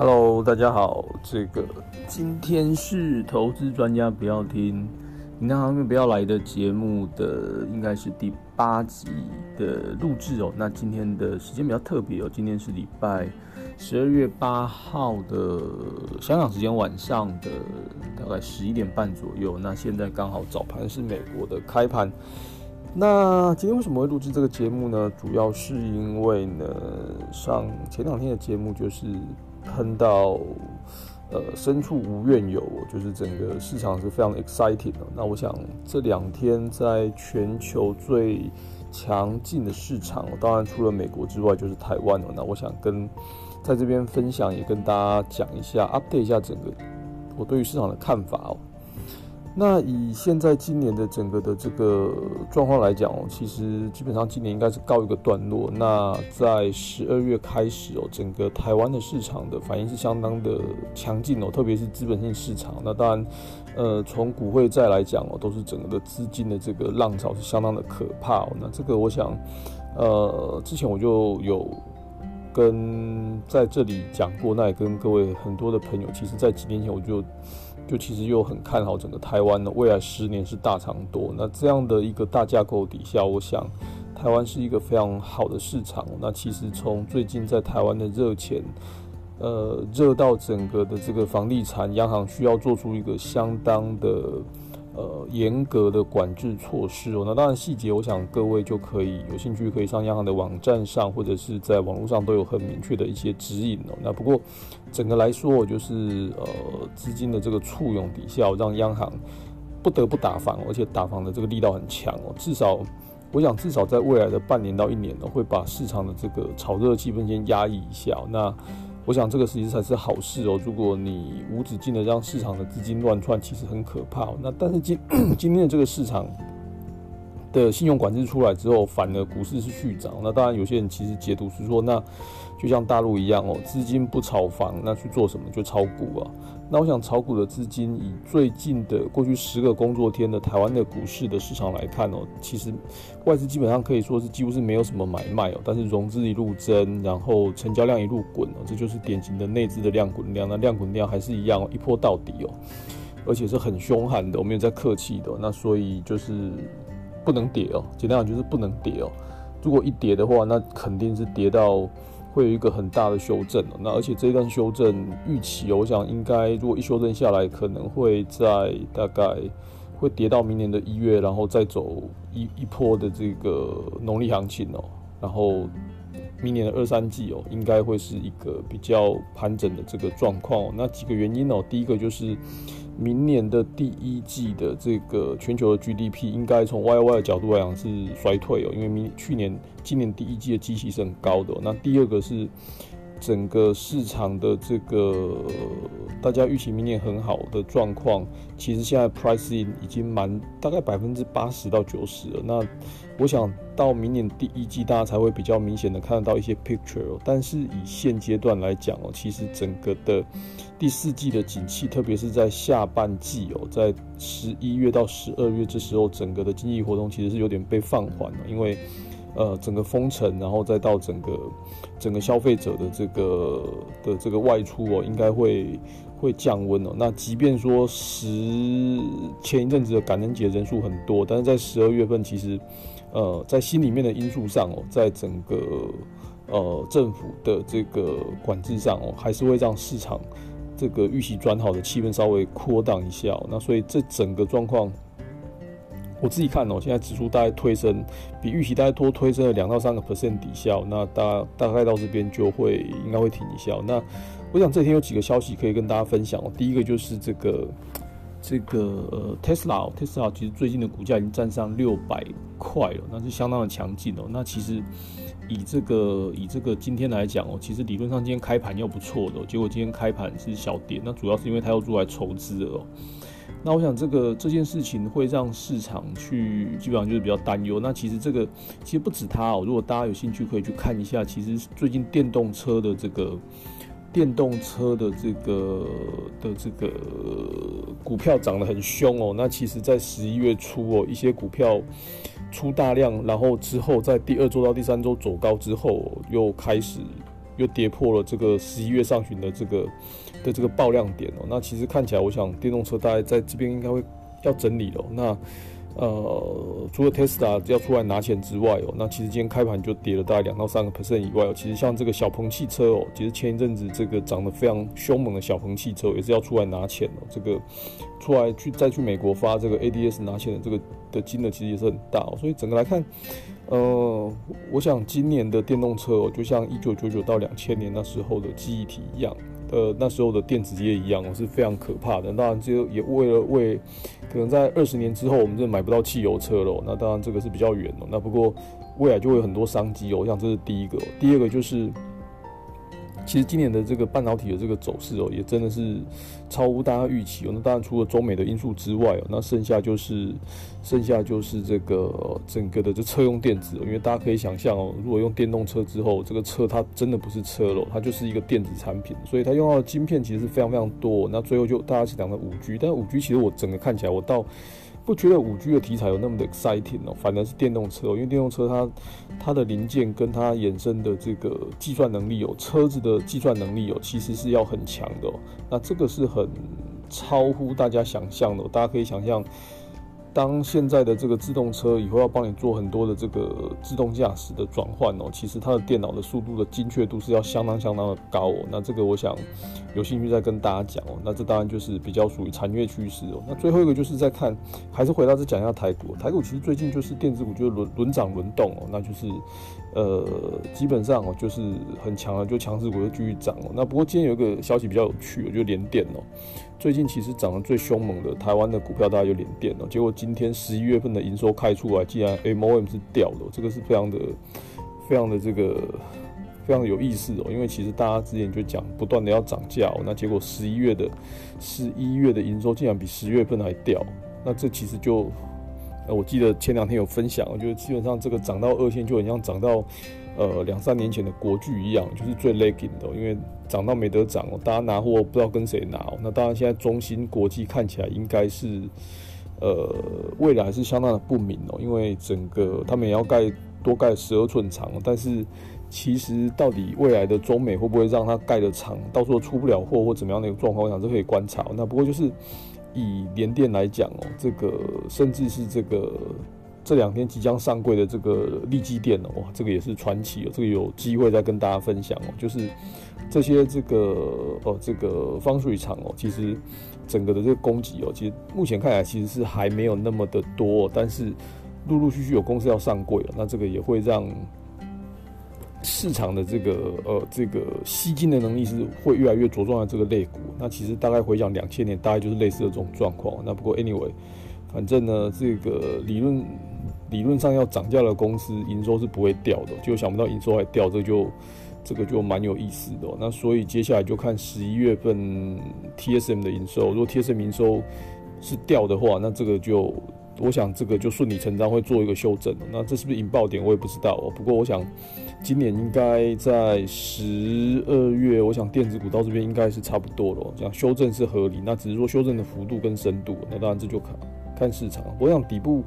Hello，大家好，这个今天是投资专家不要听，银行方面不要来的节目的应该是第八集的录制哦。那今天的时间比较特别哦，今天是礼拜十二月八号的香港时间晚上的大概十一点半左右。那现在刚好早盘是美国的开盘。那今天为什么会录制这个节目呢？主要是因为呢，上前两天的节目就是。喷到呃深处无怨尤，就是整个市场是非常 exciting 的。那我想这两天在全球最强劲的市场，当然除了美国之外就是台湾了。那我想跟在这边分享，也跟大家讲一下，update 一下整个我对于市场的看法哦。那以现在今年的整个的这个状况来讲哦，其实基本上今年应该是告一个段落。那在十二月开始哦，整个台湾的市场的反应是相当的强劲哦，特别是资本性市场。那当然，呃，从股汇债来讲哦，都是整个的资金的这个浪潮是相当的可怕哦。那这个我想，呃，之前我就有跟在这里讲过，那也跟各位很多的朋友，其实在几年前我就。就其实又很看好整个台湾的未来十年是大长多，那这样的一个大架构底下，我想台湾是一个非常好的市场。那其实从最近在台湾的热钱，呃，热到整个的这个房地产，央行需要做出一个相当的。呃，严格的管制措施哦，那当然细节，我想各位就可以有兴趣可以上央行的网站上，或者是在网络上都有很明确的一些指引哦。那不过整个来说，就是呃资金的这个簇拥底下，让央行不得不打防，而且打防的这个力道很强哦。至少我想，至少在未来的半年到一年呢，会把市场的这个炒热气氛先压抑一下。那我想这个其实才是好事哦。如果你无止境的让市场的资金乱窜，其实很可怕。那但是今 今天的这个市场的信用管制出来之后，反而股市是续涨。那当然有些人其实解读是说，那就像大陆一样哦，资金不炒房，那去做什么？就炒股啊。那我想炒股的资金，以最近的过去十个工作天的台湾的股市的市场来看哦，其实外资基本上可以说是几乎是没有什么买卖哦，但是融资一路增，然后成交量一路滚哦，这就是典型的内资的量滚量。那量滚量还是一样一波到底哦，而且是很凶悍的，我没有在客气的。那所以就是不能跌哦，简单讲就是不能跌哦。如果一跌的话，那肯定是跌到。会有一个很大的修正那而且这一段修正预期，我想应该如果一修正下来，可能会在大概会跌到明年的一月，然后再走一一波的这个农历行情哦，然后明年的二三季哦，应该会是一个比较盘整的这个状况。那几个原因哦，第一个就是。明年的第一季的这个全球的 GDP 应该从 Y Y 的角度来讲是衰退哦，因为明去年、今年第一季的基期是很高的。那第二个是整个市场的这个大家预期明年很好的状况，其实现在 pricing 已经满大概百分之八十到九十了。那我想到明年第一季，大家才会比较明显的看得到一些 picture。但是以现阶段来讲哦，其实整个的。第四季的景气，特别是在下半季哦，在十一月到十二月这时候，整个的经济活动其实是有点被放缓了，因为呃整个封城，然后再到整个整个消费者的这个的这个外出哦，应该会会降温哦。那即便说十前一阵子的感恩节人数很多，但是在十二月份其实呃在心里面的因素上哦，在整个呃政府的这个管制上哦，还是会让市场。这个预期转好的气氛稍微扩荡一下，那所以这整个状况，我自己看哦，现在指数大概推升，比预期大概多推升了两到三个 percent 抵消，那大大概到这边就会应该会停一下。那我想这天有几个消息可以跟大家分享哦，第一个就是这个这个呃 Tesla，Tesla 其实最近的股价已经站上六百块了，那是相当的强劲哦。那其实。以这个以这个今天来讲哦，其实理论上今天开盘又不错的，结果今天开盘是小跌，那主要是因为它要出来筹资了哦。那我想这个这件事情会让市场去基本上就是比较担忧。那其实这个其实不止它哦，如果大家有兴趣可以去看一下，其实最近电动车的这个电动车的这个的这个股票涨得很凶哦。那其实，在十一月初哦，一些股票。出大量，然后之后在第二周到第三周走高之后，又开始又跌破了这个十一月上旬的这个的这个爆量点哦。那其实看起来，我想电动车大概在这边应该会要整理了。那呃，除了 Tesla 要出来拿钱之外哦，那其实今天开盘就跌了大概两到三个 percent 以外哦。其实像这个小鹏汽车哦，其实前一阵子这个涨得非常凶猛的小鹏汽车也是要出来拿钱哦。这个出来去再去美国发这个 ADS 拿钱的这个的金额其实也是很大哦。所以整个来看，呃，我想今年的电动车哦，就像一九九九到两千年那时候的记忆体一样。呃，那时候的电子业一样，是非常可怕的。当然，就也为了为可能在二十年之后，我们就买不到汽油车了。那当然，这个是比较远了。那不过未来就会有很多商机哦。我想这是第一个，第二个就是。其实今年的这个半导体的这个走势哦，也真的是超乎大家预期哦。那当然除了中美的因素之外哦，那剩下就是剩下就是这个整个的这车用电子哦。因为大家可以想象哦，如果用电动车之后，这个车它真的不是车了，它就是一个电子产品，所以它用到的晶片其实是非常非常多。那最后就大家是讲的五 G，但五 G 其实我整个看起来，我到不觉得五 G 的题材有那么的 exciting 哦，反而是电动车哦，因为电动车它它的零件跟它衍生的这个计算能力有，车子的计算能力有，其实是要很强的哦，那这个是很超乎大家想象的，大家可以想象。当现在的这个自动车以后要帮你做很多的这个自动驾驶的转换哦，其实它的电脑的速度的精确度是要相当相当的高哦。那这个我想有兴趣再跟大家讲哦。那这当然就是比较属于产业趋势哦。那最后一个就是在看，还是回到这讲一下台股。台股其实最近就是电子股就是轮轮涨轮动哦，那就是呃基本上哦就是很强了，就强势股就继续涨哦。那不过今天有一个消息比较有趣，我就连电哦。最近其实涨得最凶猛的台湾的股票，大概就连电了。结果今天十一月份的营收开出来，竟然 MOM 是掉的，这个是非常的、非常的这个非常有意思哦。因为其实大家之前就讲不断的要涨价哦，那结果十一月的十一月的营收竟然比十月份还掉，那这其实就，呃，我记得前两天有分享，我觉得基本上这个涨到二线就很像涨到。呃，两三年前的国巨一样，就是最 lagging 的，因为涨到没得涨哦，大家拿货不知道跟谁拿哦。那当然，现在中芯国际看起来应该是，呃，未来是相当的不明哦，因为整个他们也要盖多盖十二寸长，但是其实到底未来的中美会不会让它盖的长，到时候出不了货或怎么样的一个状况，我想这可以观察。那不过就是以联电来讲哦，这个甚至是这个。这两天即将上柜的这个利基电哦，哇，这个也是传奇哦，这个有机会再跟大家分享哦。就是这些这个哦，这个方水厂哦，其实整个的这个供给哦，其实目前看来其实是还没有那么的多，但是陆陆续续有公司要上柜了，那这个也会让市场的这个呃这个吸金的能力是会越来越茁壮的这个类股。那其实大概回想两千年，大概就是类似的这种状况。那不过 anyway，反正呢，这个理论。理论上要涨价的公司营收是不会掉的，就想不到营收还掉，这就这个就蛮有意思的。那所以接下来就看十一月份 TSM 的营收，如果 TSM 营收是掉的话，那这个就我想这个就顺理成章会做一个修正。那这是不是引爆点我也不知道哦。不过我想今年应该在十二月，我想电子股到这边应该是差不多了，这样修正是合理。那只是说修正的幅度跟深度，那当然这就看看市场。我想底部。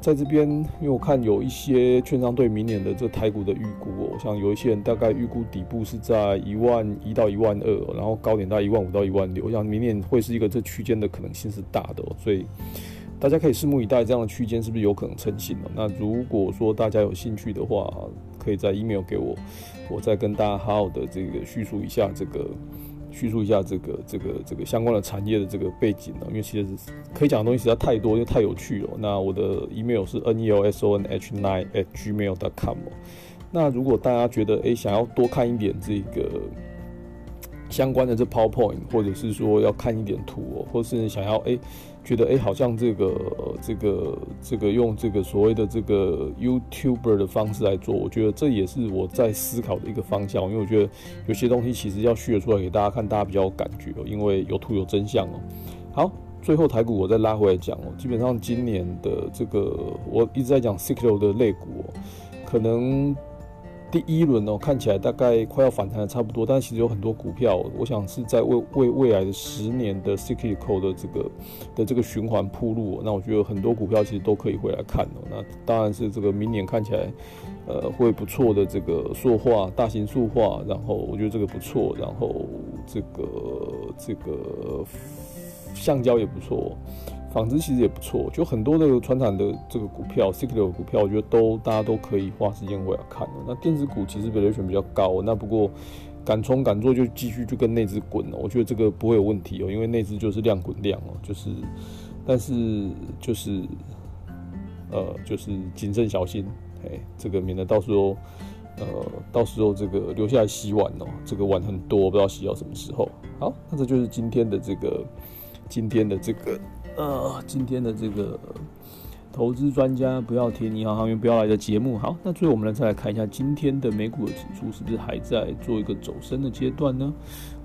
在这边，因为我看有一些券商对明年的这台股的预估哦，像有一些人大概预估底部是在一万一到一万二，然后高点在一万五到一万六，我想明年会是一个这区间的可能性是大的，所以大家可以拭目以待，这样的区间是不是有可能成型了？那如果说大家有兴趣的话，可以在 email 给我，我再跟大家好好的这个叙述一下这个。叙述一下这个这个这个相关的产业的这个背景呢，因为其实可以讲的东西实在太多，因为太有趣了。那我的 email 是 n e l s o n h nine at gmail dot com。那如果大家觉得诶想要多看一点这个相关的这 PowerPoint，或者是说要看一点图哦，或是想要诶。觉得哎，好像这个这个这个用这个所谓的这个 YouTuber 的方式来做，我觉得这也是我在思考的一个方向。因为我觉得有些东西其实要学出来给大家看，大家比较有感觉哦，因为有图有真相哦。好，最后台股我再拉回来讲哦，基本上今年的这个我一直在讲 cyclical 的类股哦，可能第一轮哦，看起来大概快要反弹的差不多，但其实有很多股票，我想是在为为未来的十年的 cyclical 的这个的这个循环铺路。那我觉得很多股票其实都可以回来看哦。那当然是这个明年看起来呃会不错的这个塑化、大型塑化，然后我觉得这个不错，然后这个这个橡胶也不错。纺织其实也不错，就很多的传统的这个股票，cyclical 股票，我觉得都大家都可以花时间回来看的。那电子股其实 valuation 比较高，那不过敢冲敢做就继续就跟内资滚了，我觉得这个不会有问题哦，因为内资就是量滚量哦，就是，但是就是呃就是谨慎小心，哎，这个免得到时候呃到时候这个留下来洗碗哦，这个碗很多，不知道洗到什么时候。好，那这就是今天的这个今天的这个。呃，今天的这个投资专家不要听，银行行员不要来的节目。好，那最后我们来再来看一下今天的美股的指数是不是还在做一个走升的阶段呢？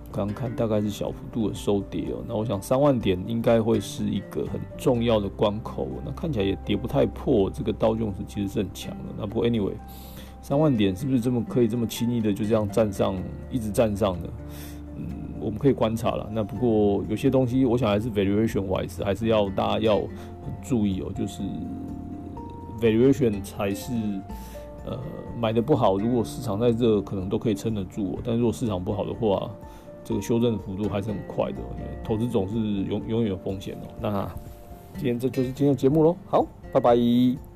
刚看大概是小幅度的收跌哦。那我想三万点应该会是一个很重要的关口。那看起来也跌不太破，这个刀琼斯其实是很强的。那不过 anyway，三万点是不是这么可以这么轻易的就这样站上，一直站上的？我们可以观察了，那不过有些东西，我想还是 valuation wise，还是要大家要注意哦，就是 valuation 才是呃买的不好，如果市场在这，可能都可以撑得住，但如果市场不好的话，这个修正的幅度还是很快的，因为投资总是永永远有风险哦。那今天这就是今天的节目喽，好，拜拜。